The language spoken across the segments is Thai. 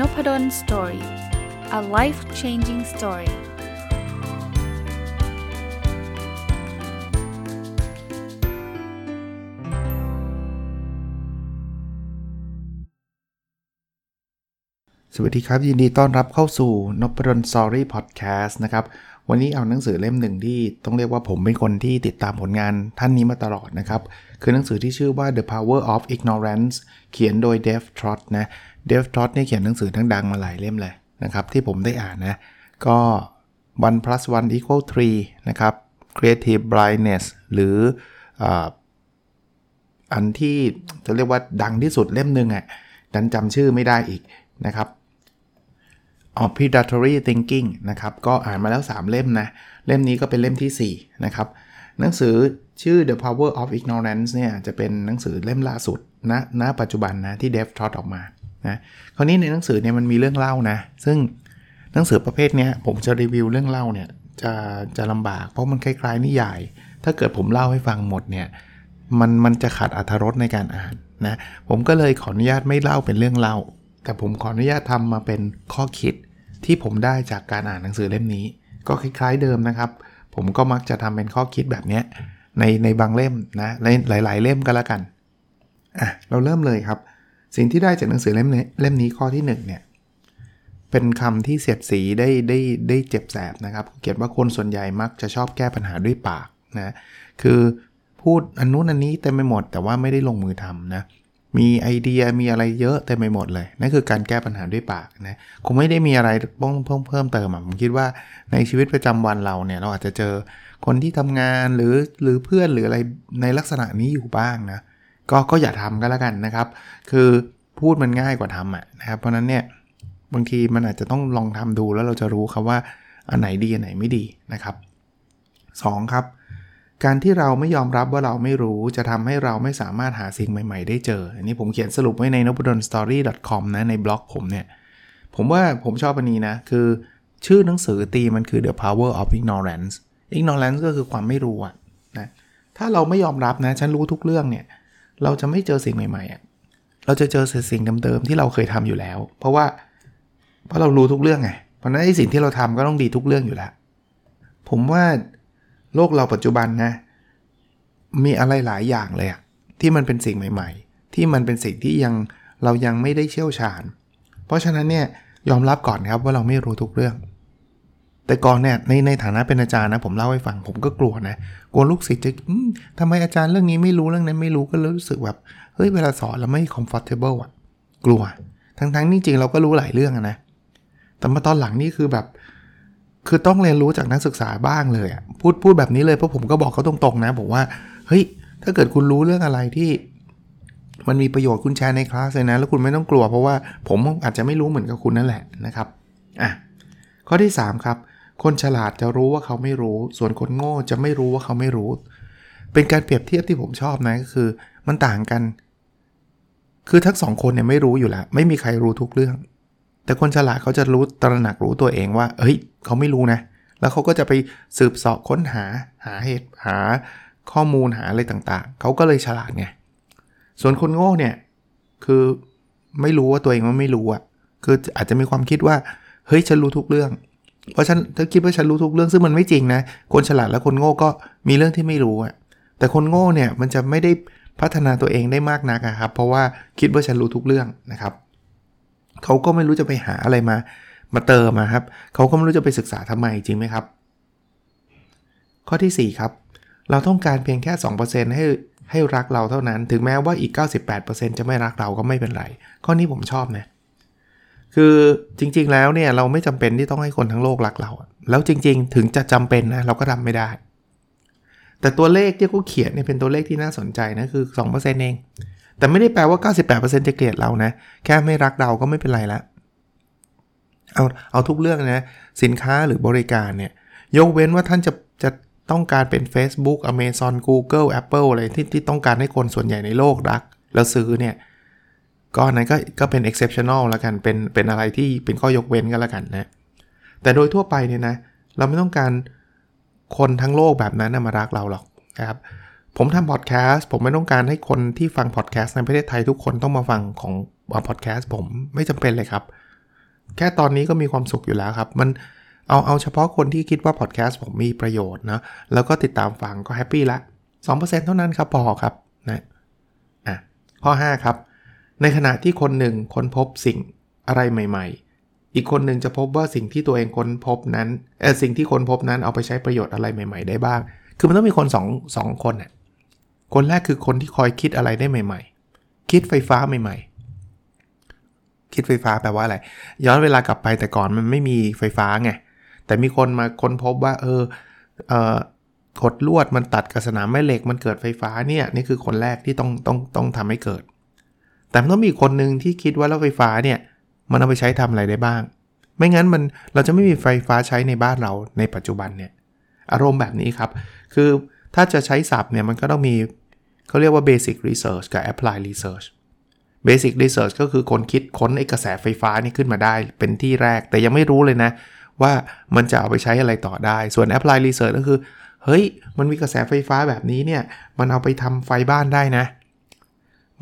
Noppadol Story a life changing story สวัสดีครับ ยินดีต้อนรับเข้าสู่นพดล Story พอดแคสต์นะครับ วันนี้เอาหนังสือเล่มหนึ่งที่ต้องเรียกว่าผมเป็นคนที่ติดตามผลงานท่านนี้มาตลอดนะครับ คือหนังสือที่ชื่อว่า The Power of Ignorance เขียนโดย Dave Trott นะ เดฟทอตเนี่ยเขียนหนังสือทั้งดังมาหลายเล่มเลยนะครับ ที่ผมได้อ่านนะ ก็ one plus one equal three นะครับ creative blindness หรืออันที่จะเรียกว่าดังที่สุดเล่มหนึ่งอะดันจำชื่อไม่ได้อีกนะครับ of predatory thinking นะครับ ก็อ่านมาแล้ว 3 เล่มนะ เล่มนี้ก็เป็นเล่มที่ 4 นะครับ หนังสือชื่อ The Power of Ignorance เนี่ย จะเป็นหนังสือเล่มล่าสุดณณปัจจุบันนะ ที่เดฟทอตออกมา นะคราวนี้ในหนังสือเนี่ยมันมีเรื่องเล่านะ ซึ่งหนังสือประเภทนี้ผมจะรีวิวเรื่องเล่าเนี่ยจะจะลำบาก เพราะมันคล้ายๆนิยาย ถ้าเกิดผมเล่าให้ฟังหมดเนี่ยมันมันจะขาดอรรถรสในการอ่านนะผมก็เลยขออนุญาตไม่เล่าเป็นเรื่องเล่า แต่ผมขออนุญาตทำมาเป็นข้อคิดที่ผมได้จากการอ่านหนังสือเล่มนี้ ก็คล้ายๆเดิมนะครับ ผมก็มักจะทำเป็นข้อคิดแบบนี้ในในบางเล่มนะในหลาย ๆ เล่มก็แล้วกันอะเราเริ่มเลยครับ สิ่งที่ได้จากหนังสือเล่มนี้เล่มนี้ข้อที่1เนี่ยเป็นคำที่เสียดสีได้ได้ได้เจ็บแสบนะครับ เขียนว่าคนส่วนใหญ่มักจะชอบแก้ปัญหาด้วยปากนะคือพูดอันนู้นอันนี้เต็มไปหมด แต่ว่าไม่ได้ลงมือทำนะมีไอเดียมีอะไรเยอะเต็มไปหมดเลยนั่นคือการแก้ปัญหาด้วยปากนะคงไม่ได้มีอะไรต้องเพิ่มเพิ่มเติมผมคิดว่าในชีวิตประจำวันเราเนี่ยเราอาจจะเจอคนที่ทำงานหรือหรือเพื่อนหรืออะไรในลักษณะนี้อยู่บ้างนะ ก็ก็อย่าทำก็แล้วกันนะครับ คือพูดมันง่ายกว่าทำอะนะครับ เพราะนั้นเนี่ยบางทีมันอาจจะต้องลองทำดูแล้วเราจะรู้ครับว่าอันไหนดีอันไหนไม่ดีนะครับ 2. ครับ การที่เราไม่ยอมรับว่าเราไม่รู้จะทำให้เราไม่สามารถหาสิ่งใหม่ ๆ ได้เจอ อันนี้ผมเขียนสรุปไว้ใน n o b u d o n story com นะในบล็อกผมเนี่ย ผมว่าผมชอบอันนี้นะ คือชื่อหนังสือตีมันคือ the power of ignorance ignorance ก็คือความไม่รู้อะนะถ้าเราไม่ยอมรับนะ ฉันรู้ทุกเรื่องเนี่ย เราจะไม่เจอสิ่งใหม่ๆเราจะเจอแต่สิ่งเดิมๆที่เราเคยทำอยู่แล้ว เพราะว่าเพราะเรารู้ทุกเรื่องไงเพราะนั้นไอ้สิ่งที่เราทำก็ต้องดีทุกเรื่องอยู่แล้ว ผมว่าโลกเราปัจจุบันนะ มีอะไรหลายอย่างเลยอะที่มันเป็นสิ่งใหม่ ๆ ที่มันเป็นสิ่งที่ยังเรายังไม่ได้เชี่ยวชาญ เพราะฉะนั้นเนี่ยยอมรับก่อนครับว่าเราไม่รู้ทุกเรื่อง แต่ก่อนเนี่ยในในฐานะเป็นอาจารย์นะผมเล่าให้ฟังผมก็กลัวนะกลัวลูกศิษย์จะทำไมอาจารย์เรื่องนี้ไม่รู้เรื่องนั้นไม่รู้ก็รู้สึกแบบเฮ้ยเวลาสอนเราไม่ comfortable อะกลัว ทั้งทั้งนี่จริงเราก็รู้หลายเรื่องนะ แต่มาตอนหลังนี่คือแบบ คือต้องเรียนรู้จากนักศึกษาบ้างเลยอะพูดพูดแบบนี้เลยเพราะผมก็บอกเขาตรงๆนะบอกว่าเฮ้ยถ้าเกิดคุณรู้เรื่องอะไรที่มันมีประโยชน์คุณแชร์ในคลาสเลยนะ แล้วคุณไม่ต้องกลัวเพราะว่าผมอาจจะไม่รู้เหมือนกับคุณนั่นแหละนะครับอะข้อที่ 3 ครับ คนฉลาดจะรู้ว่าเขาไม่รู้ ส่วนคนโง่จะไม่รู้ว่าเขาไม่รู้ เป็นการเปรียบเทียบที่ผมชอบนะก็คือมันต่างกัน คือทั้งสองคนเนี่ยไม่รู้อยู่แล้ว ไม่มีใครรู้ทุกเรื่อง แต่คนฉลาดเขาจะรู้ตระหนักรู้ตัวเองว่า เฮ้ย เขาไม่รู้นะ แล้วเขาก็จะไปสืบสอบค้นหาหาเหตุหาข้อมูลหาอะไรต่างๆ เขาก็เลยฉลาดไง ส่วนคนโง่เนี่ยคือไม่รู้ว่าตัวเองว่าไม่รู้อะคืออาจจะมีความคิดว่า เฮ้ยฉันรู้ทุกเรื่อง เพราะฉันถ้าคิดว่าฉันรู้ทุกเรื่องซึ่งมันไม่จริงนะ คนฉลาดและคนโง่ก็มีเรื่องที่ไม่รู้อะแต่คนโง่เนี่ยมันจะไม่ได้พัฒนาตัวเองได้มากนักครับ เพราะว่าคิดว่าฉันรู้ทุกเรื่องนะครับ เขาก็ไม่รู้จะไปหาอะไรมา มาเติมมาครับ เขาก็ไม่รู้จะไปศึกษาทำไมจริงไหมครับ ข้อที่ 4 ครับ เราต้องการเพียงแค่ 2%ให้ให้รักเราเท่านั้น ถึงแม้ว่าอีก 98%จะไม่รักเราก็ไม่เป็นไร ข้อนี้ผมชอบนะ คือจริง ๆ แล้วเนี่ยเราไม่จำเป็นที่ต้องให้คนทั้งโลกรักเรา แล้วจริง ๆ ถึงจะจำเป็นนะเราก็ทำไม่ได้ แต่ตัวเลขที่เขาเขียนเนี่ยเป็นตัวเลขที่น่าสนใจนะคือ 2%เอง แต่ไม่ได้แปลว่า 98%จะเกลียดเรานะ แค่ไม่รักเราก็ไม่เป็นไรละเอาเอาทุกเรื่องนะ สินค้าหรือบริการเนี่ย ยกเว้นว่าท่านจะจะต้องการเป็น Facebook Amazon Google Apple อะไรที่ที่ต้องการให้คนส่วนใหญ่ในโลกรัก แล้วซื้อเนี่ย ก็นั้นก็ก็เป็น exceptional แล้วกัน เป็นเป็นอะไรที่เป็นข้อยกเว้นกันแล้วกันนะ แต่โดยทั่วไปเนี่ยนะ เราไม่ต้องการคนทั้งโลกแบบนั้นมารักเราหรอกนะครับผมทำพอดแคสต์ผมไม่ต้องการให้คนที่ฟังพอดแคสต์ในประเทศไทยทุกคนต้องมาฟังของพอดแคสต์ผมไม่จำเป็นเลยครับ แค่ตอนนี้ก็มีความสุขอยู่แล้วครับ มันเอาเอาเฉพาะคนที่คิดว่าพอดแคสต์ผมมีประโยชน์นะแล้วก็ติดตามฟังก็ happy ละ2%เท่านั้นครับพอครับนะอะข้อ 5 ครับ ในขณะที่คนหนึ่งค้นพบสิ่งอะไรใหม่ ๆ อีกคนหนึ่งจะพบว่าสิ่งที่ตัวเองค้นพบนั้นเออสิ่งที่ค้นพบนั้นเอาไปใช้ประโยชน์อะไรใหม่ ๆ ได้บ้าง คือมันต้องมีคน2 2คนน่ะคนแรกคือคนที่คอยคิดอะไรได้ใหม่ ๆ คิดไฟฟ้าใหม่ ๆ คิดไฟฟ้าแปลว่าอะไร ย้อนเวลากลับไปแต่ก่อนมันไม่มีไฟฟ้าไง แต่มีคนมาค้นพบว่า เออเออกดลวดมันตัดกับสนามแม่เหล็กมันเกิดไฟฟ้าเนี่ยนี่คือคนแรกที่ต้องต้องต้องทำให้เกิด แต่มันต้องมีคนหนึ่งที่คิดว่าแล้วไฟฟ้าเนี่ยมันเอาไปใช้ทำอะไรได้บ้าง ไม่งั้นมันเราจะไม่มีไฟฟ้าใช้ในบ้านเราในปัจจุบันเนี่ยอารมณ์แบบนี้ครับ คือถ้าจะใช้ศัพท์เนี่ยมันก็ต้องมีเขาเรียกว่า basic research กับ apply research basic research ก็คือคนคิดค้นไอ้กระแสไฟฟ้านี่ขึ้นมาได้ เป็นที่แรกแต่ยังไม่รู้เลยนะ ว่ามันจะเอาไปใช้อะไรต่อได้ ส่วน apply research ก็คือ เฮ้ย มันมีกระแสไฟฟ้าแบบนี้เนี่ย มันเอาไปทำไฟบ้านได้นะ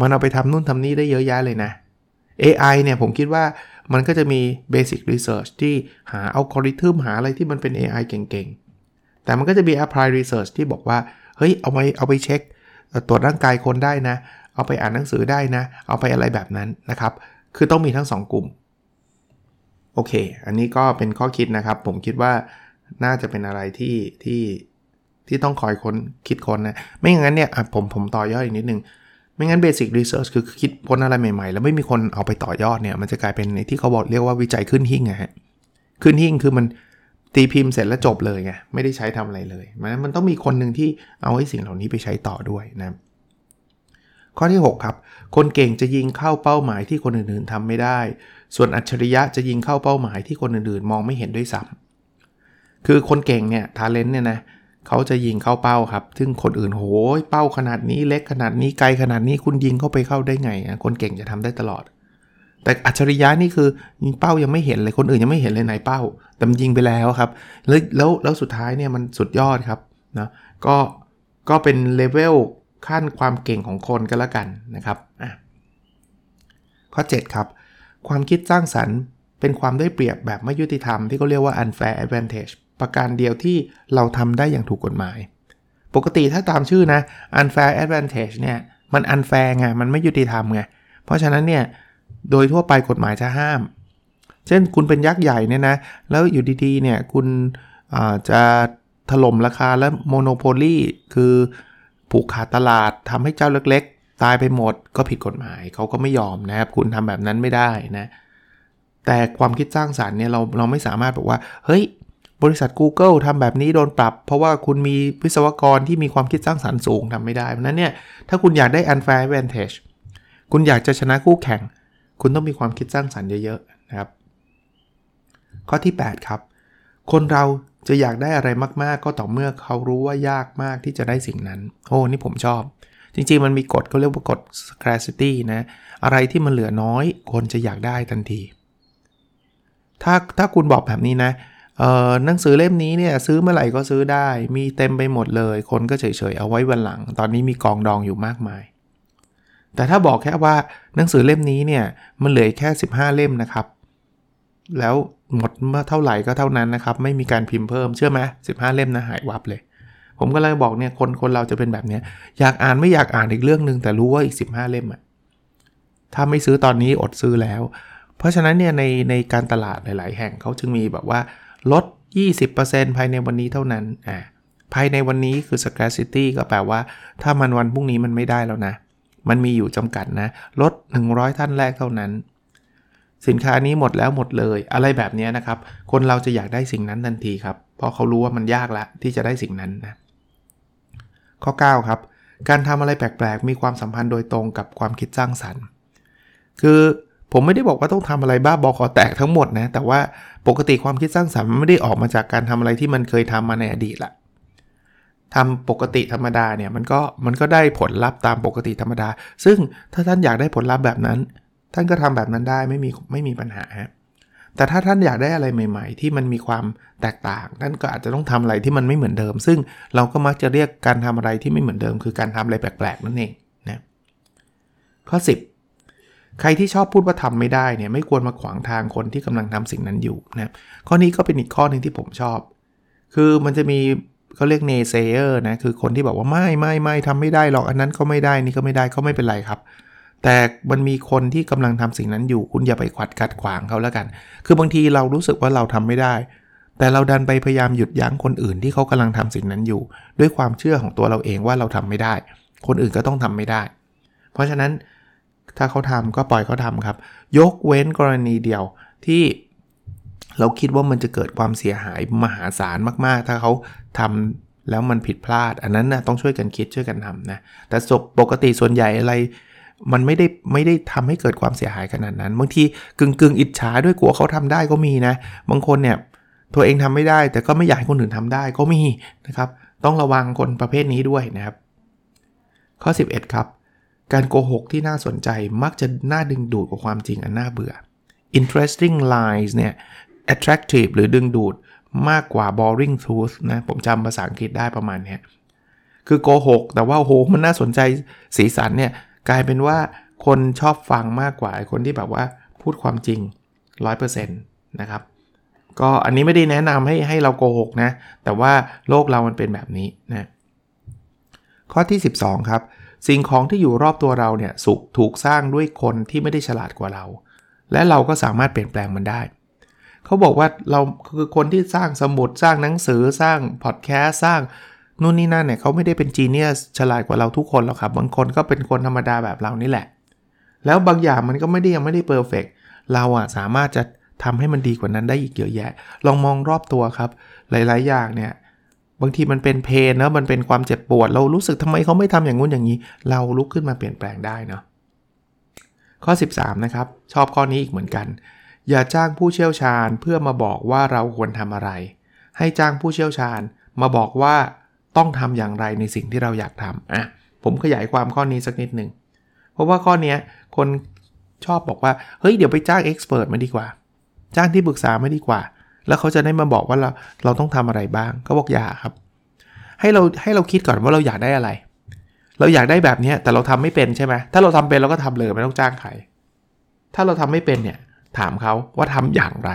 มันเอาไปทำนู่นทำนี่ได้เยอะแยะเลยนะ AI เนี่ยผมคิดว่ามันก็จะมี basic research ที่หาอัลกอริทึมหาอะไรที่มันเป็น AI เก่งๆ แต่มันก็จะมี apply research ที่บอกว่า เฮ้ย เอาไปเอาไปเช็ค ตรวจร่างกายคนได้นะ เอาไปอ่านหนังสือได้นะ เอาไปอะไรแบบนั้นนะครับ คือต้องมีทั้ง 2 กลุ่ม โอเค อันนี้ก็เป็นข้อคิดนะครับ ผมคิดว่าน่าจะเป็นอะไรที่ที่ที่ต้องคอยค้นคิดค้นนะ ไม่อย่างนั้นเนี่ยผมผมต่อยอดอีกนิดนึง ไม่งั้น Basic Research คือคิดค้นอะไรใหม่ๆ แล้วไม่มีคนเอาไปต่อยอดเนี่ย มันจะกลายเป็นที่เขาบอกเรียกว่าวิจัยขึ้นหิ่งอะฮะขึ้นหิ่งคือมันตีพิมพ์เสร็จแล้วจบเลยไงไม่ได้ใช้ทำอะไรเลยมันมันต้องมีคนหนึ่งที่เอาไอ้สิ่งเหล่านี้ไปใช้ต่อด้วยนะข้อที่ 6 ครับ คนเก่งจะยิงเข้าเป้าหมายที่คนอื่นๆทำไม่ได้ ส่วนอัจฉริยะจะยิงเข้าเป้าหมายที่คนอื่นๆ มองไม่เห็นด้วยซ้ำคือคนเก่งเนี่ยทาเลนต์เนี่ยนะ เขาจะยิงเข้าเป้าครับ ซึ่งคนอื่นโหยเป้าขนาดนี้เล็กขนาดนี้ไกลขนาดนี้คุณยิงเข้าไปเข้าได้ไงอะคนเก่งจะทำได้ตลอด แต่อัจฉริยะนี่คือเป้ายังไม่เห็นเลยคนอื่นยังไม่เห็นเลยไหนเป้าแต่มันยิงไปแล้วครับ แล้วแล้วแล้วสุดท้ายเนี่ยมันสุดยอดครับนะก็ก็เป็นเลเวลขั้นความเก่งของคนก็แล้วกันนะครับอะข้อ 7 ครับ ความคิดสร้างสรรค์เป็นความได้เปรียบแบบไม่ยุติธรรมที่เขาเรียกว่า unfair advantage ประการเดียวที่เราทำได้อย่างถูกกฎหมาย ปกติถ้าตามชื่อนะ unfair advantage เนี่ย มัน unfair ไง มันไม่ยุติธรรมไง เพราะฉะนั้นเนี่ย โดยทั่วไปกฎหมายจะห้าม เช่นคุณเป็นยักษ์ใหญ่เนี่ยนะ แล้วอยู่ดีๆ เนี่ย คุณจะถล่มราคาแล้วโมโนโพลีคือผูกขาดตลาดทำให้เจ้าเล็กๆ ตายไปหมดก็ผิดกฎหมายเขาก็ไม่ยอมนะครับ คุณทำแบบนั้นไม่ได้นะแต่ความคิดสร้างสารรค์เนี่ยเราเราไม่สามารถบอกว่า เฮ้ย บริษัท Google ทำแบบนี้โดนปรับ เพราะว่าคุณมีวิศวกรที่มีความคิดสร้างสรรค์สูงทำไม่ได้ เพราะนั้นเนี่ย ถ้าคุณอยากได้ unfair advantage คุณอยากจะชนะคู่แข่ง คุณต้องมีความคิดสร้างสรรค์เยอะๆนะครับ ข้อที่ 8 ครับ คนเราจะอยากได้อะไรมากๆ ก็ต่อเมื่อเขารู้ว่ายากมากที่จะได้สิ่งนั้น โอ้นี่ผมชอบ จริงๆ มันมีกฎเขาเรียกว่ากฎ scarcity นะ อะไรที่มันเหลือน้อย คนจะอยากได้ทันที ถ้าถ้าคุณบอกแบบนี้นะ หนังสือเล่มนี้เนี่ยซื้อเมื่อไหร่ก็ซื้อได้ มีเต็มไปหมดเลย คนก็เฉยๆเอาไว้วันหลัง ตอนนี้มีกองดองอยู่มากมาย แต่ถ้าบอกแค่ว่าหนังสือเล่มนี้เนี่ยมันเหลือแค่ 15 เล่มนะครับ แล้วหมดเมื่อเท่าไหร่ก็เท่านั้นนะครับ ไม่มีการพิมพ์เพิ่มเชื่อไหมสิเล่มนะหายวับเลย ผมก็เลยบอกเนี่ยคนคนเราจะเป็นแบบนี้อยากอ่านไม่อยากอ่านอีกเรื่องหนึ่งแต่รู้ว่าอีก 15 เล่มอะถ้าไม่ซื้อตอนนี้อดซื้อแล้ว เพราะฉะนั้นเนี่ยในในการตลาดหลาย ๆ แห่งเขาจึงมีแบบว่า ลด 20%ภายในวันนี้เท่านั้นอ่าภายในวันนี้คือ scarcity ก็แปลว่า ถ้ามันวันพรุ่งนี้มันไม่ได้แล้วนะ มันมีอยู่จำกัดนะ ลด 100 ท่านแรกเท่านั้น สินค้านี้หมดแล้วหมดเลย อะไรแบบนี้นะครับ คนเราจะอยากได้สิ่งนั้นทันทีครับ เพราะเขารู้ว่ามันยากละที่จะได้สิ่งนั้นนะ ข้อ 9 ครับ การทำอะไรแปลกๆ มีความสัมพันธ์โดยตรงกับความคิดสร้างสรรค์ คือผมไม่ได้บอกว่าต้องทำอะไรบ้าบอคอแตกทั้งหมดนะ แต่ว่า ปกติความคิดสร้างสรรค์มันไม่ได้ออกมาจากการทำอะไรที่มันเคยทำมาในอดีตละทำปกติธรรมดาเนี่ยมันก็มันก็ได้ผลลัพธ์ตามปกติธรรมดา ซึ่งถ้าท่านอยากได้ผลลัพธ์แบบนั้น ท่านก็ทำแบบนั้นได้ไม่มีไม่มีปัญหา แต่ถ้าท่านอยากได้อะไรใหม่ ๆ ที่มันมีความแตกต่างท่านก็อาจจะต้องทำอะไรที่มันไม่เหมือนเดิม ซึ่งเราก็มักจะเรียกการทำอะไรที่ไม่เหมือนเดิม คือการทำอะไรแปลกๆนั่นเองนะข้อ 10 ใครที่ชอบพูดว่าทำไม่ได้เนี่ยไม่ควรมาขวางทางคนที่กำลังทำสิ่งนั้นอยู่นะข้อนี้ก็เป็นอีกข้อหนึ่งที่ผมชอบ คือมันจะมีเขาเรียกเนเซเยอร์นะคือคนที่บอกว่าไม่ไม่ไม่ทำไม่ได้หรอกอันนั้นก็ไม่ได้นี่ก็ไม่ได้ก็ไม่เป็นไรครับ แต่มันมีคนที่กำลังทำสิ่งนั้นอยู่ คุณอย่าไปขัดกัดขวางเขาแล้วกัน คือบางทีเรารู้สึกว่าเราทำไม่ได้ แต่เราดันไปพยายามหยุดยั้งคนอื่นที่เขากำลังทำสิ่งนั้นอยู่ ด้วยความเชื่อของตัวเราเองว่าเราทำไม่ได้ คนอื่นก็ต้องทำไม่ได้ เพราะฉะนั้น ถ้าเขาทำก็ปล่อยเขาทำครับ ยกเว้นกรณีเดียวที่เราคิดว่ามันจะเกิดความเสียหายมหาศาลมาก ๆ ถ้าเขาทำแล้วมันผิดพลาด อันนั้นนะต้องช่วยกันคิดช่วยกันทำนะ แต่ปกติส่วนใหญ่อะไร มันไม่ได้ไม่ได้ทำให้เกิดความเสียหายขนาดนั้น บางทีกึ่งกึ่งอิจฉาด้วยกลัวเขาทำได้ก็มีนะ บางคนเนี่ยตัวเองทำไม่ได้ แต่ก็ไม่อยากให้คนอื่นทำได้ก็มีนะครับ ต้องระวังคนประเภทนี้ด้วยนะครับ ข้อ 11 ครับ การโกหกที่น่าสนใจมักจะน่าดึงดูดกว่าความจริงอันน่าเบื่อ interesting lies เนี่ย attractive หรือดึงดูดมากกว่า boring truth นะ ผมจำภาษาอังกฤษได้ประมาณนี้ คือโกหก แต่ว่าโหมันน่าสนใจสีสันเนี่ย กลายเป็นว่าคนชอบฟังมากกว่าคนที่แบบว่าพูดความจริง 100%นะครับ ก็อันนี้ไม่ได้แนะนำให้ให้เราโกหกนะ แต่ว่าโลกเรามันเป็นแบบนี้นะ ข้อที่ 12 ครับ สิ่งของที่อยู่รอบตัวเราเนี่ยสุขถูกสร้างด้วยคนที่ไม่ได้ฉลาดกว่าเรา และเราก็สามารถเปลี่ยนแปลงมันได้ เขาบอกว่าเราคือคนที่สร้างสมุดสร้างหนังสือสร้างพอดแคสต์สร้างนู่นนี่นั่นเนี่ยเขาไม่ได้เป็นจีเนียสฉลาดกว่าเราทุกคนหรอกครับบางคนก็เป็นคนธรรมดาแบบเรานี่แหละ แล้วบางอย่างมันก็ไม่ได้ยังไม่ได้เพอร์เฟกเราอะสามารถจะทำให้มันดีกว่านั้นได้อีกเยอะแยะ ลองมองรอบตัวครับ หลาย ๆ อย่างเนี่ย บางทีมันเป็นเพนนะมันเป็นความเจ็บปวด เรารู้สึกทำไมเขาไม่ทำอย่างงู้นอย่างนี้ เราลุกขึ้นมาเปลี่ยนแปลงได้เนาะข้อ 13 นะครับ ชอบข้อนี้อีกเหมือนกัน อย่าจ้างผู้เชี่ยวชาญเพื่อมาบอกว่าเราควรทำอะไร ให้จ้างผู้เชี่ยวชาญมาบอกว่าต้องทำอย่างไรในสิ่งที่เราอยากทำอะผมขยายความข้อนี้สักนิดหนึ่งเพราะว่าข้อนี้คนชอบบอกว่า เฮ้ย เดี๋ยวไปจ้างเอ็กซ์เพรสมาดีกว่า จ้างที่ปรึกษาไม่ดีกว่า แล้วเขาจะได้มาบอกว่าเราเราต้องทำอะไรบ้างเขาบอกอย่าครับ ให้เราให้เราคิดก่อนว่าเราอยากได้อะไร เราอยากได้แบบนี้แต่เราทำไม่เป็นใช่ไหมถ้าเราทำเป็นเราก็ทำเลยไม่ต้องจ้างใครถ้าเราทำไม่เป็นเนี่ยถามเขาว่าทำอย่างไร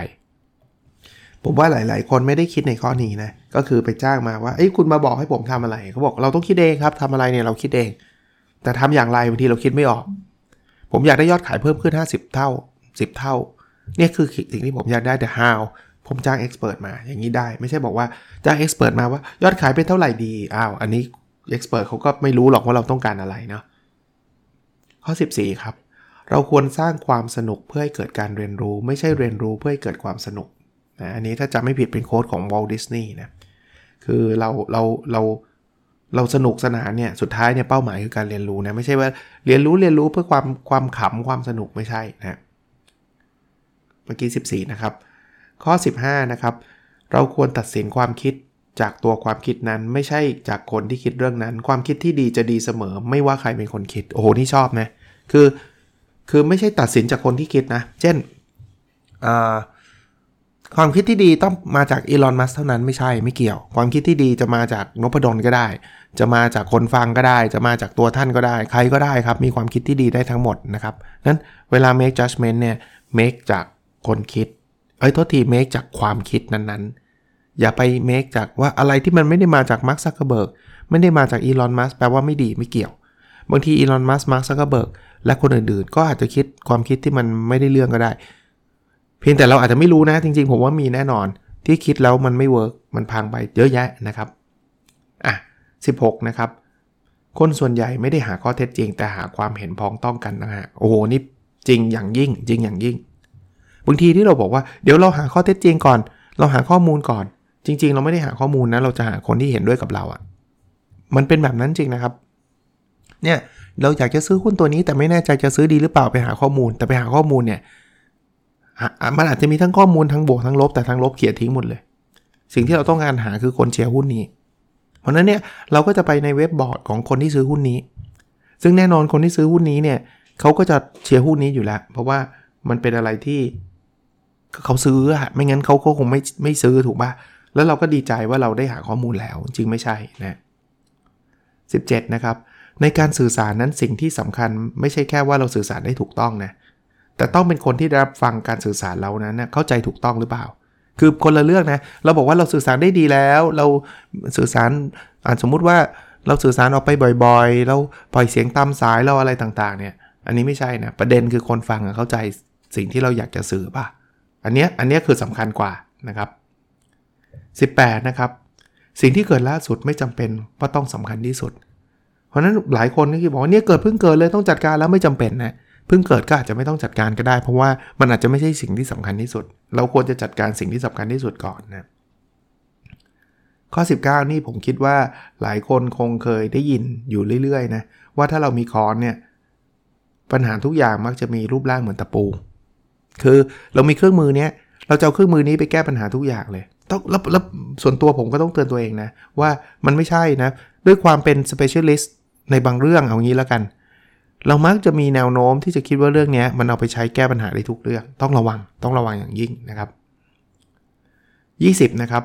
ผมว่าหลาย ๆ คนไม่ได้คิดในข้อนี้นะก็คือไปจ้างมาว่าเอ้ยคุณมาบอกให้ผมทำอะไรเขาบอกเราต้องคิดเองครับทำอะไรเนี่ยเราคิดเอง แต่ทำอย่างไรบางทีเราคิดไม่ออก ผมอยากได้ยอดขายเพิ่มขึ้น 50 เท่า 10 เท่า เนี่ยคือสิ่งที่ผมอยากได้แต่ how ผมจ้างเอ็กซ์เพรสมาอย่างนี้ได้ ไม่ใช่บอกว่าจ้างเอ็กซ์เพรสมาว่ายอดขายเป็นเท่าไหร่ดีอ้าวอันนี้เอ็กซ์เพรสเขาก็ไม่รู้หรอกว่าเราต้องการอะไรเนาะข้อ 14 ครับ เราควรสร้างความสนุกเพื่อให้เกิดการเรียนรู้ ไม่ใช่เรียนรู้เพื่อให้เกิดความสนุกนะอันนี้ถ้าจำไม่ผิดเป็นโค้ดของวอลดิสนีย์นะคือเราเราเราเราสนุกสนานเนี่ยสุดท้ายเนี่ยเป้าหมายคือการเรียนรู้นะไม่ใช่ว่าเรียนรู้เรียนรู้เพื่อความความขำความสนุกไม่ใช่นะเมื่อกี้ 14 นะครับ ข้อ 15 นะครับ เราควรตัดสินความคิดจากตัวความคิดนั้นไม่ใช่จากคนที่คิดเรื่องนั้น ความคิดที่ดีจะดีเสมอ ไม่ว่าใครเป็นคนคิด โอ้โห นี่ชอบนะ คือ คือไม่ใช่ตัดสินจากคนที่คิดนะ เช่นความคิดที่ดีต้องมาจากอีลอน มัสเท่านั้นไม่ใช่ไม่เกี่ยว ความคิดที่ดีจะมาจากนพดลก็ได้ จะมาจากคนฟังก็ได้ จะมาจากตัวท่านก็ได้ ใครก็ได้ครับ มีความคิดที่ดีได้ทั้งหมดนะครับนั้นเวลา make judgment เนี่ย make จากคนคิด เอ้โทษที make จากความคิดนั้นๆ อย่าไป make จากว่าอะไรที่มันไม่ได้มาจากมาร์คซักเคเบิร์กไม่ได้มาจากอีลอนมัสแปลว่าไม่ดีไม่เกี่ยว บางทีอีลอนมัสมาร์คซักเคเบิร์กและคนอื่นๆ ก็อาจจะคิดความคิดที่มันไม่ได้เรื่องก็ได้ เพียงแต่เราอาจจะไม่รู้นะจริงๆ ผมว่ามีแน่นอนที่คิดแล้วมันไม่ work มันพังไปเยอะแยะนะครับอะ16 นะครับ คนส่วนใหญ่ไม่ได้หาข้อเท็จจริง แต่หาความเห็นพ้องต้องกันนะฮะโอ้โหนี่จริงอย่างยิ่ง จริงอย่างยิ่ง บางทีที่เราบอกว่าเดี๋ยวเราหาข้อเท็จจริงก่อน เราหาข้อมูลก่อน จริง ๆ เราไม่ได้หาข้อมูลนะ เราจะหาคนที่เห็นด้วยกับเราอะ่ะ มันเป็นแบบนั้นจริงนะครับ เนี่ยเราอยากจะซื้อหุ้นตัวนี้แต่ไม่แน่ใจจะซื้อดีหรือเปล่าไปหาข้อมูล แต่ไปหาข้อมูลเนี่ยมันอาจจะมีทั้งข้อมูลทั้งบวกทั้งลบแต่ทั้งลบเขียนทิ้งหมดเลย สิ่งที่เราต้องการหาคือคนเชียร์หุ้นนี้ เพราะนั้นเนี่ยเราก็จะไปในเว็บบอร์ดของคนที่ซื้อหุ้นนี้ ซึ่งแน่นอนคนที่ซื้อหุ้นนี้เนี่ยเขาก็จะเชียร์หุ้นนี้อยู่แล้ว เพราะว่ามันเป็นอะไรที่ เขาซื้ออะไม่งั้นเขาก็คงไม่ไม่ซื้อถูกป่ะแล้วเราก็ดีใจว่าเราได้หาข้อมูลแล้ว จริงไม่ใช่นะ17 นะครับ ในการสื่อสารนั้นสิ่งที่สำคัญไม่ใช่แค่ว่าเราสื่อสารได้ถูกต้องนะแต่ต้องเป็นคนที่ได้รับฟังการสื่อสารเรานั้นนะเข้าใจถูกต้องหรือเปล่า คือคนละเรื่องนะเราบอกว่าเราสื่อสารได้ดีแล้ว เราสื่อสารอ่าสมมุติว่าเราสื่อสารออกไปบ่อยๆ เราปล่อยเสียงตามสายเราอะไรต่างๆ เนี่ย อันนี้ไม่ใช่นะประเด็นคือคนฟังเข้าใจสิ่งที่เราอยากจะสื่อป่ะ อันเนี้ยอันเนี้ยคือสำคัญกว่านะครับ 18 นะครับ สิ่งที่เกิดล่าสุดไม่จำเป็นว่าต้องสำคัญที่สุด เพราะนั้นหลายคนนี่คือบอกว่าเนี่ยเกิดเพิ่งเกิดเลยต้องจัดการแล้วไม่จำเป็นนะเพิ่งเกิดก็อาจจะไม่ต้องจัดการก็ได้ เพราะว่ามันอาจจะไม่ใช่สิ่งที่สำคัญที่สุด เราควรจะจัดการสิ่งที่สำคัญที่สุดก่อนนะข้อ 19 นี่ผมคิดว่าหลายคนคงเคยได้ยินอยู่เรื่อยๆนะว่าถ้าเรามีค้อนเนี่ยปัญหาทุกอย่างมักจะมีรูปร่างเหมือนตะปู คือเรามีเครื่องมือเนี้ยเราจะเอาเครื่องมือนี้ไปแก้ปัญหาทุกอย่างเลยต้องแล้วแล้วส่วนตัวผมก็ต้องเตือนตัวเองนะ ว่ามันไม่ใช่นะ ด้วยความเป็น specialist ในบางเรื่องเอางี้แล้วกัน เรามักจะมีแนวโน้มที่จะคิดว่าเรื่องนี้มันเอาไปใช้แก้ปัญหาได้ทุกเรื่อง ต้องระวังต้องระวังอย่างยิ่งนะครับ 20 นะครับ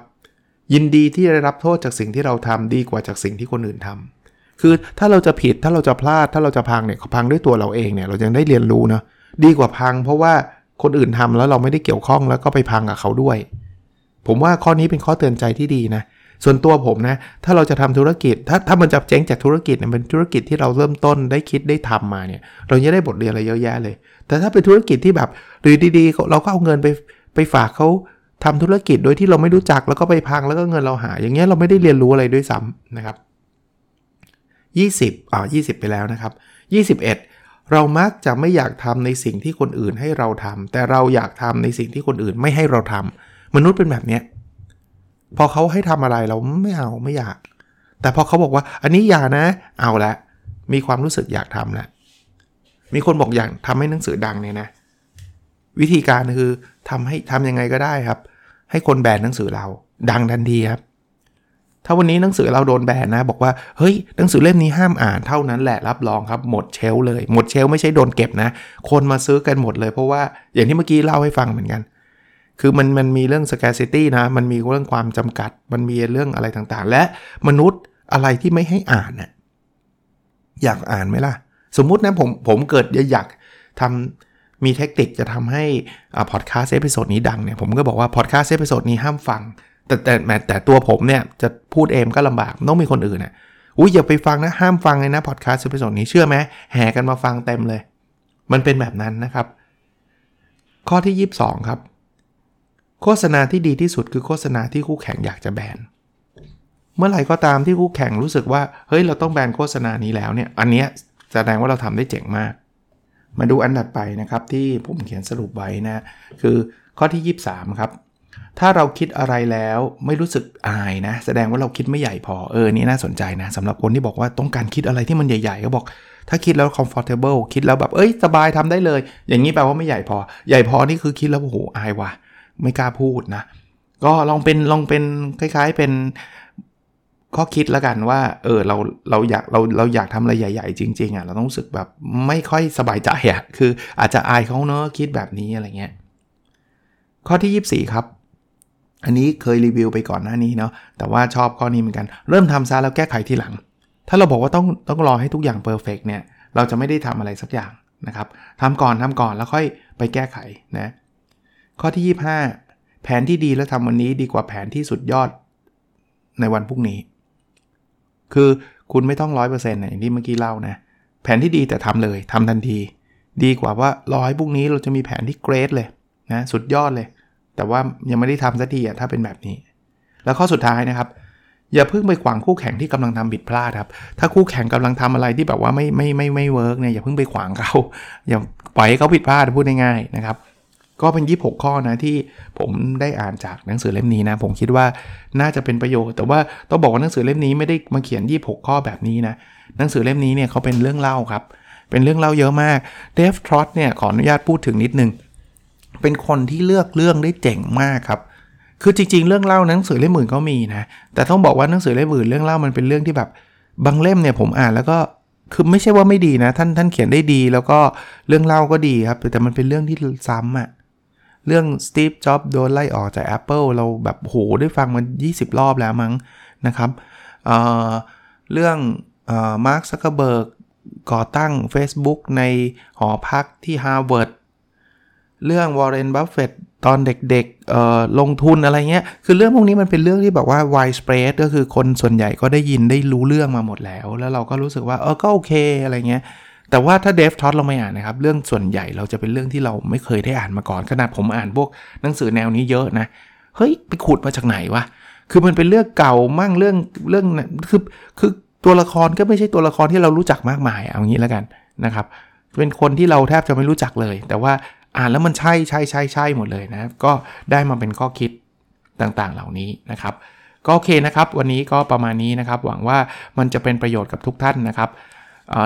ยินดีที่ได้รับโทษจากสิ่งที่เราทำดีกว่าจากสิ่งที่คนอื่นทำคือถ้าเราจะผิดถ้าเราจะพลาดถ้าเราจะพังเนี่ยพังด้วยตัวเราเองเนี่ยเราจะได้เรียนรู้นะดีกว่าพัง เพราะว่า คนอื่นทำแล้วเราไม่ได้เกี่ยวข้องแล้วก็ไปพังกับเขาด้วย ผมว่าข้อนี้เป็นข้อเตือนใจที่ดีนะ ส่วนตัวผมนะ ถ้าเราจะทำธุรกิจ ถ้าถ้ามันจะเจ๊งจากธุรกิจเนี่ยเป็นธุรกิจที่เราเริ่มต้นได้คิดได้ทำมาเนี่ย เราจะได้บทเรียนอะไรเยอะแยะเลย แต่ถ้าเป็นธุรกิจที่แบบหรือดีๆ เราก็เอาเงินไปไปฝากเขาทำธุรกิจโดยที่เราไม่รู้จักแล้วก็ไปพังแล้วก็เงินเราหายอย่างเงี้ยเราไม่ได้เรียนรู้อะไรด้วยซ้ำนะครับ 20อ่า20 ไปแล้วนะครับ 21 เรามักจะไม่อยากทำในสิ่งที่คนอื่นให้เราทำแต่เราอยากทำในสิ่งที่คนอื่นไม่ให้เราทำมนุษย์เป็นแบบเนี้ยพอเขาให้ทำอะไรเราไม่เอาไม่อยาก แต่พอเขาบอกว่าอันนี้อย่านะ เอาละ มีความรู้สึกอยากทำแล้วมีคนบอกอยากทำให้หนังสือดังเนี่ยนะ วิธีการคือทำให้ทำยังไงก็ได้ครับ ให้คนแบนหนังสือเรา ดังทันทีครับ ถ้าวันนี้หนังสือเราโดนแบนนะ บอกว่าเฮ้ยหนังสือเล่มนี้ห้ามอ่านเท่านั้นแหละรับรองครับหมดเชลเลย หมดเชลไม่ใช่โดนเก็บนะ คนมาซื้อกันหมดเลย เพราะว่าอย่างที่เมื่อกี้เล่าให้ฟังเหมือนกัน คือมันมันมีเรื่อง scarcity นะ มันมีเรื่องความจำกัด มันมีเรื่องอะไรต่างๆ และมนุษย์อะไรที่ไม่ให้อ่านน่ะอยากอ่านไหมล่ะ สมมุตินะผมผมเกิดอยากทำมีเทคนิคจะทำให้พอดแคสต์ episode นี้ดังเนี่ยผมก็บอกว่าพอดแคสต์ episode นี้ห้ามฟัง แต่แต่แต่แต่ตัวผมเนี่ยจะพูดเองก็ลำบากต้องมีคนอื่นน่ะอุ้ยอย่าไปฟังนะ ห้ามฟังเลยนะพอดแคสต์ episode นี้เชื่อไหมแห่กันมาฟังเต็มเลย มันเป็นแบบนั้นนะครับ ข้อที่ 22 ครับ โฆษณาที่ดีที่สุดคือโฆษณาที่คู่แข่งอยากจะแบนเมื่อไหร่ก็ตามที่คู่แข่งรู้สึกว่าเฮ้ยเราต้องแบนโฆษณานี้แล้วเนี่ยอันเนี้ยแสดงว่าเราทำได้เจ๋งมาก มาดูอันดับไปนะครับที่ผมเขียนสรุปไว้นะ คือข้อที่ 23 ครับ ถ้าเราคิดอะไรแล้วไม่รู้สึกอายนะ แสดงว่าเราคิดไม่ใหญ่พอ เออ นี่น่าสนใจนะสำหรับคนที่บอกว่าต้องการคิดอะไรที่มันใหญ่ๆ ก็บอก ถ้าคิดแล้ว comfortable คิดแล้วแบบ เอ้ย สบายทำได้เลย อย่างนี้แปลว่าไม่ใหญ่พอ ใหญ่พอนี่คือคิดแล้วโอ้โหอายว่ะ ไม่กล้าพูดนะ ก็ลองเป็นลองเป็นคล้าย ๆเป็นข้อคิดแล้วกันว่า เออ เราเราอยากเราเราอยากทำอะไรใหญ่ ๆ จริง ๆอะเราต้องรู้สึกแบบไม่ค่อยสบายใจอะคืออาจจะอายเขาเนอะคิดแบบนี้อะไรเงี้ยข้อที่ 24 ครับ อันนี้เคยรีวิวไปก่อนหน้านี้เนาะแต่ว่าชอบข้อนี้เหมือนกัน เริ่มทำซะแล้วแก้ไขทีหลัง ถ้าเราบอกว่าต้องต้องรอให้ทุกอย่างเพอร์เฟกเนี่ยเราจะไม่ได้ทำอะไรสักอย่างนะครับทำก่อนทำก่อนแล้วค่อยไปแก้ไขนะข้อที่ 25 แผนที่ดีแล้วทำวันนี้ดีกว่าแผนที่สุดยอดในวันพรุ่งนี้ คือคุณไม่ต้องร้อยเปอร์เซ็นต์อย่างที่เมื่อกี้เล่านะแผนที่ดีแต่ทำเลยทำทันที ดีกว่าว่ารอให้พรุ่งนี้เราจะมีแผนที่เกรดเลยนะสุดยอดเลย แต่ว่ายังไม่ได้ทำสักทีอะถ้าเป็นแบบนี้ แล้วข้อสุดท้ายนะครับ อย่าเพิ่งไปขวางคู่แข่งที่กำลังทำผิดพลาดครับ ถ้าคู่แข่งกำลังทำอะไรที่แบบว่าไม่ไม่ไม่ไม่ work เนี่ยอย่าเพิ่งไปขวางเขาอย่าปล่อยให้เขาผิดพลาดพูดง่ายๆนะครับก็เป็น 26 ข้อนะที่ผมได้อ่านจากหนังสือเล่มนี้นะ ผมคิดว่าน่าจะเป็นประโยชน์ แต่ว่าต้องบอกว่าหนังสือเล่มนี้ไม่ได้มาเขียน 26 ข้อแบบนี้นะหนังสือเล่มนี้เนี่ยเขาเป็นเรื่องเล่าครับ เป็นเรื่องเล่าเยอะมากเดฟทรอตเนี่ยขออนุญาตพูดถึงนิดนึง เป็นคนที่เลือกเรื่องได้เจ๋งมากครับ คือจริง ๆ เรื่องเล่าหนังสือเล่มอื่นก็มีนะ แต่ต้องบอกว่าหนังสือเล่มอื่นเรื่องเล่ามันเป็นเรื่องที่แบบบางเล่มเนี่ยผมอ่านแล้วก็คือไม่ใช่ว่าไม่ดีนะ ท่านท่านเขียนได้ดี แล้วก็เรื่องเล่าก็ดีครับ แต่มันเป็นเรื่องที่ซ้ำอะ่ะเรื่องสตีฟจ็อบโดนไล่ออกจาก Apple เราแบบโหได้ฟังมัน 20 รอบแล้วมั้งนะครับเเรื่องมาร์คซักเกอร์เบิร์กก่อตั้ง Facebook ในหอพักที่ฮาร์วาร์ด เรื่องวอร์เรนบัฟเฟตตอนเด็กๆลงทุนอะไรเงี้ย คือเรื่องพวกนี้มันเป็นเรื่องที่แบบว่า wide spread ก็คือคนส่วนใหญ่ก็ได้ยินได้รู้เรื่องมาหมดแล้ว แล้วเราก็รู้สึกว่าเออก็โอเคอะไรเงี้ย แต่ว่าถ้าเดฟทรอตเราไม่อ่านนะครับ เรื่องส่วนใหญ่เราจะเป็นเรื่องที่เราไม่เคยได้อ่านมาก่อน ขนาดผมอ่านพวกหนังสือแนวนี้เยอะนะ เฮ้ยไปขุดมาจากไหนวะ คือมันเป็นเรื่องเก่ามั่งเรื่องเรื่องคือคือตัวละครก็ไม่ใช่ตัวละครที่เรารู้จักมากมาย เอางี้แล้วกันนะครับเป็นคนที่เราแทบจะไม่รู้จักเลย แต่ว่า อ่านแล้วมันใช่ใช่ใช่ใช่หมดเลยนะก็ได้มาเป็นข้อคิดต่างๆเหล่านี้นะครับ ก็โอเคนะครับ วันนี้ก็ประมาณนี้นะครับ หวังว่ามันจะเป็นประโยชน์กับทุกท่านนะครับ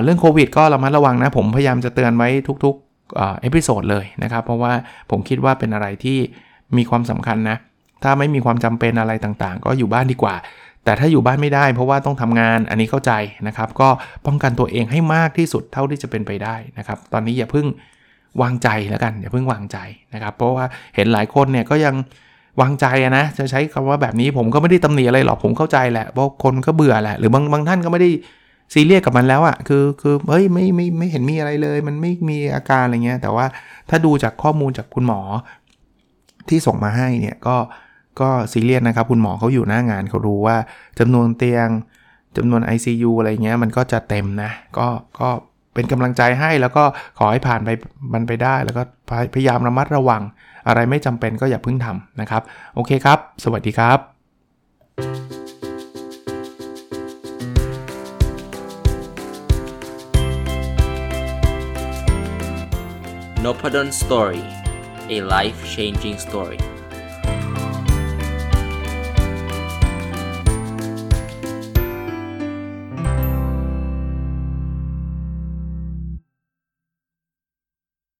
เรื่องโควิดก็ระมัดระวังนะ ผมพยายามจะเตือนไว้ทุกๆ episode เลยนะครับ เพราะว่าผมคิดว่าเป็นอะไรที่มีความสำคัญนะ ถ้าไม่มีความจำเป็นอะไรต่างๆ ก็อยู่บ้านดีกว่า แต่ถ้าอยู่บ้านไม่ได้ เพราะว่าต้องทำงานอันนี้เข้าใจนะครับ ก็ป้องกันตัวเองให้มากที่สุดเท่าที่จะเป็นไปได้นะครับ ตอนนี้อย่าเพิ่ง วางใจแล้วกันอย่าเพิ่งวางใจนะครับ เพราะว่าเห็นหลายคนเนี่ยก็ยังวางใจนะจะใช้คำว่าแบบนี้ผมก็ไม่ได้ตำหนิอะไรหรอกผมเข้าใจแหละเพราะคนก็เบื่อแหละหรือบางบางท่านก็ไม่ได้ซีเรียสกับมันแล้วอะ่ะคือคือเฮ้ยไม่ไม่ไม่เห็นมีอะไรเลย มันไม่มีอาการอะไรเงี้ย แต่ว่าถ้าดูจากข้อมูลจากคุณหมอ ที่ส่งมาให้เนี่ยก็ก็ซีเรียสนะครับ คุณหมอเขาอยู่หน้างานเขารู้ว่าจำนวนเตียงจำนวน ICU อะไรเงี้ยมันก็จะเต็มนะ ก็ก็ เป็นกำลังใจให้แล้วก็ขอให้ผ่านไปมันไปได้ แล้วก็พยายามระมัดระวัง อะไรไม่จำเป็นก็อย่าเพิ่งทำนะครับ โอเคครับ สวัสดีครับ n o p a d o n Story a life changing story